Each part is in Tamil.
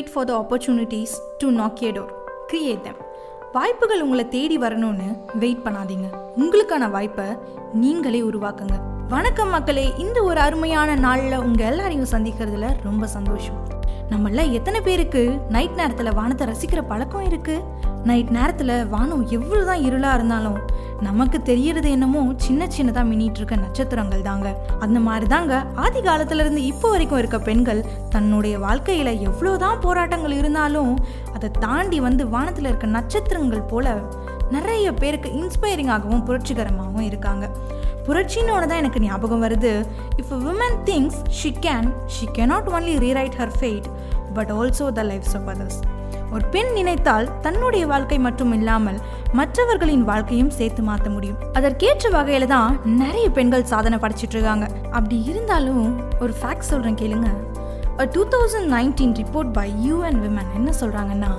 Wait for the opportunities to knock a door create them. வாய்ப்புகள் உங்களை தேடி வரணும்னு வெயிட் பண்ணாதீங்க. உங்களுக்கான வாய்ப்பை நீங்களே உருவாக்குங்க. வணக்கம் மக்களே இந்த ஒரு அருமையான நாளில் உங்கள் எல்லாரையும் சந்திக்கிறதுல ரொம்ப சந்தோஷம். நம்மள எத்தனை பேருக்கு நைட் நேரத்தில் வானத்தை ரசிக்கிற பழக்கம் இருக்குது நைட் நேரத்தில் வானம் எவ்வளோ தான் இருளாக இருந்தாலும் நமக்கு தெரியறது என்னமோ சின்ன சின்னதாக மின்னிட்டு இருக்க நட்சத்திரங்கள் தாங்க. அந்த மாதிரி தாங்க ஆதி காலத்துல இருந்து இப்போ வரைக்கும் இருக்க பெண்கள் தன்னுடைய வாழ்க்கையில் எவ்வளோதான் போராட்டங்கள் இருந்தாலும் அதை தாண்டி வந்து வானத்தில் இருக்க நட்சத்திரங்கள் போல நிறைய பேருக்கு இன்ஸ்பைரிங்காகவும் புரட்சிகரமாகவும் இருக்காங்க. புரட்சின்னு தான் எனக்கு ஞாபகம் வருது. If women things she can she cannot only rewrite her fate but also the lifes of others ஒரு பெண் நினைத்தால் தன்னுடைய வாழ்க்கை மட்டும் இல்லாமல் மற்றவர்களின் வாழ்க்கையும் சேர்த்து மாற்ற முடியும். அதற்கேற்ற வகையில தான் நிறைய பெண்கள் சாதனை படைச்சிட்டு இருக்காங்க. அப்படி இருந்தாலும் ஒரு ஃபேக்ட் சொல்றேன் கேளுங்க. Two thousand nineteen report by UN women என்ன சொல்றாங்கன்னா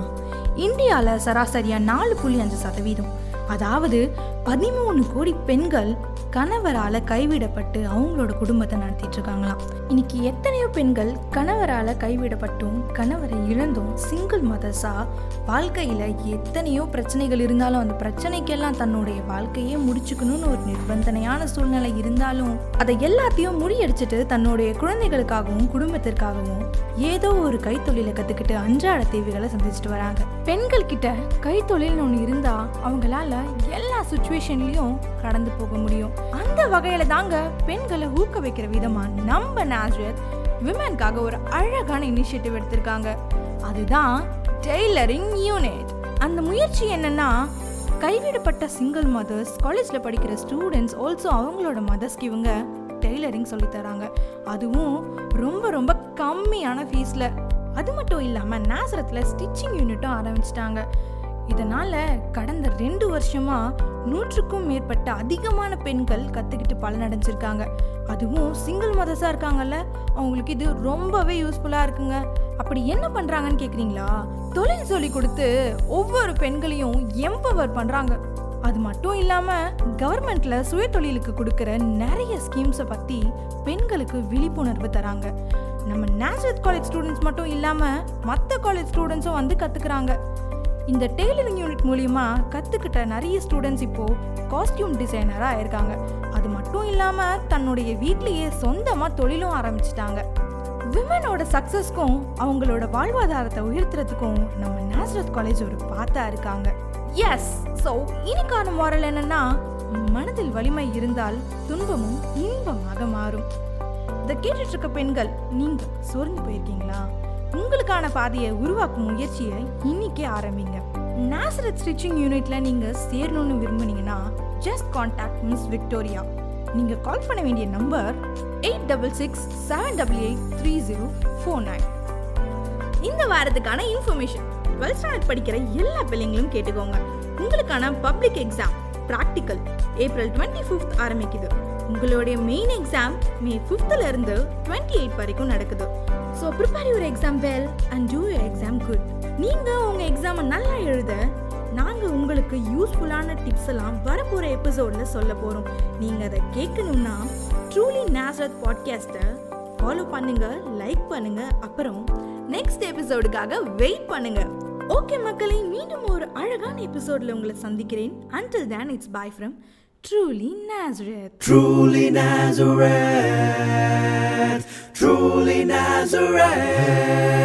இந்தியாவில் சராசரியாக நாலு புள்ளி அஞ்சு சதவீதம். அதாவது பதிமூணு கோடி பெண்கள் கணவரால் கைவிடப்பட்டு அவங்களோட குடும்பத்தை நடத்திட்டு இருக்காங்களாம். இன்னைக்கு எத்தனையோ பெண்கள் கணவரால் கைவிடப்பட்டும் கணவரை இழந்தும் சிங்கிள் மதர்ஸா வாழ்க்கையில் எத்தனையோ பிரச்சனைகள் இருந்தாலும் அந்த பிரச்சனைக்கெல்லாம் தன்னுடைய வாழ்க்கையே முடிச்சுக்கணும்னு ஒரு நிர்பந்தனையான சூழ்நிலை இருந்தாலும் அதை எல்லாத்தையும் முறியடிச்சிட்டு தன்னுடைய குழந்தைகளுக்காகவும் குடும்பத்திற்காகவும் ஏதோ ஒரு கைத்தொழிலை கற்றுக்கிட்டு அன்றாட தேவைகளை சந்திச்சுட்டு வராங்க. பெண்கள் கிட்ட கைத்தொழில்னு ஒன்று இருந்தா அவங்களால எல்லா சுச்சுவேஷன்லேயும் கடந்து போக முடியும். அந்த வகையில் தாங்க பெண்களை ஊக்க வைக்கிற விதமாக நம்ம நாஜத் விமனுக்காக ஒரு அழகான இனிஷியேட்டிவ் எடுத்திருக்காங்க. அதுதான் டெய்லரிங் யூனிட் அந்த முயற்சி என்னன்னா கைவிடப்பட்ட சிங்கிள் மதர்ஸ் காலேஜில் படிக்கிற ஸ்டூடெண்ட்ஸ் ஆல்சோ அவங்களோட மதர்ஸ்க்கு இவங்க டெய்லரிங் சொல்லித்தராங்க அதுவும் ரொம்ப ரொம்ப கம்மியான ஃபீஸில் அது மட்டும் இல்லாமல் நேசரத்தில் ஸ்டிச்சிங் யூனிட்டும் ஆரம்பிச்சிட்டாங்க. இதனால் கடந்த ரெண்டு வருஷமாக நூற்றுக்கும் மேற்பட்ட அதிகமான பெண்கள் கற்றுக்கிட்டு பலனடைஞ்சிருக்காங்க. அதுவும் சிங்கிள் மதர்ஸா இருக்காங்கல்ல அவங்களுக்கு இது ரொம்பவே யூஸ்ஃபுல்லாக இருக்குங்க. அப்படி என்ன பண்ணுறாங்கன்னு கேட்குறீங்களா தொழில் சொல்லி கொடுத்து ஒவ்வொரு பெண்களையும் எம்பவர் பண்ணுறாங்க அது மட்டும் இல்லாமல் கவர்மெண்ட்டில் சுய தொழிலுக்கு கொடுக்குற நிறைய ஸ்கீம்ஸை பற்றி பெண்களுக்கு விழிப்புணர்வு தராங்க. நம்ம நேச்சுரல் காலேஜ் ஸ்டூடெண்ட்ஸ் மட்டும் இல்லாமல் மற்ற காலேஜ் ஸ்டூடெண்ட்ஸும் வந்து கற்றுக்குறாங்க இந்த டெய்லரிங் யூனிட் மூலியமா கற்றுக்கிட்ட நிறைய ஸ்டூடெண்ட்ஸ் இப்போது காஸ்டியூம் டிசைனராக ஆயிருக்காங்க அது மட்டும் இல்லாமல் தன்னுடைய வீட்லேயே சொந்தமாக தொழிலும் ஆரம்பிச்சிட்டாங்க. விமனோட சக்ஸஸ்க்கும் அவங்களோட வாழ்வாதாரத்தை உயர்த்துறதுக்கும் நம்ம நேசரத் காலேஜ் ஒரு பாத்தா இருக்காங்க. எஸ் ஸோ இன்னைக்கான மாரல் என்னன்னா மனதில் வலிமை இருந்தால் துன்பமும் இன்பமாக மாறும். இதை கேட்டுட்டு இருக்க பெண்கள் நீங்க சோர்ந்து போயிருக்கீங்களா? உங்களுக்கான பாதையை உருவாக்கும் முயற்சியை இன்னைக்கே ஆரம்பிங்க. நாசரத் ஸ்டிச்சிங் யூனிட்ல நீங்க சேரணும்னு விரும்புனீங்கன்னா ஜஸ்ட் கான்டாக்ட் மிஸ் விக்டோரியா நீங்க கால் பண்ண வேண்டிய number eight double six seven double eight three zero four nine இந்த வாரத்துக்கான இன்ஃபர்மேஷன் டுவெல்த் ஸ்டாண்டர்ட் படிக்கிற எல்லா பிள்ளைங்களும் கேட்டுக்கோங்க. உங்களுக்கான public exam practical April twenty fifth ஆரம்பிக்குது. உங்களுடைய மெயின் எக்ஸாம் மே ஃபிஃப்த்ல இருந்து டுவெண்ட்டி எயிட் வரைக்கும் நடக்குது. So prepare your exam well and do your exam good நீங்கள் உங்கள் எக்ஸாமை நல்லா எழுத நாங்கள் உங்களுக்கு யூஸ்ஃபுல்லான டிப்ஸ் எல்லாம் வரப்போகிற எபிசோடில் சொல்ல போகிறோம் நீங்கள் அதை கேட்கணும்னா ட்ரூலி நேசரத் பாட்காஸ்ட்டை ஃபாலோ பண்ணுங்கள் லைக் பண்ணுங்க. அப்புறம் நெக்ஸ்ட் எபிசோடுக்காக வெயிட் பண்ணுங்கள் ஓகே மக்களை மீண்டும் ஒரு அழகான எபிசோட்ல உங்களை சந்திக்கிறேன். Until then it's bye from truly Nazareth Truly Nazareth, truly Nazareth.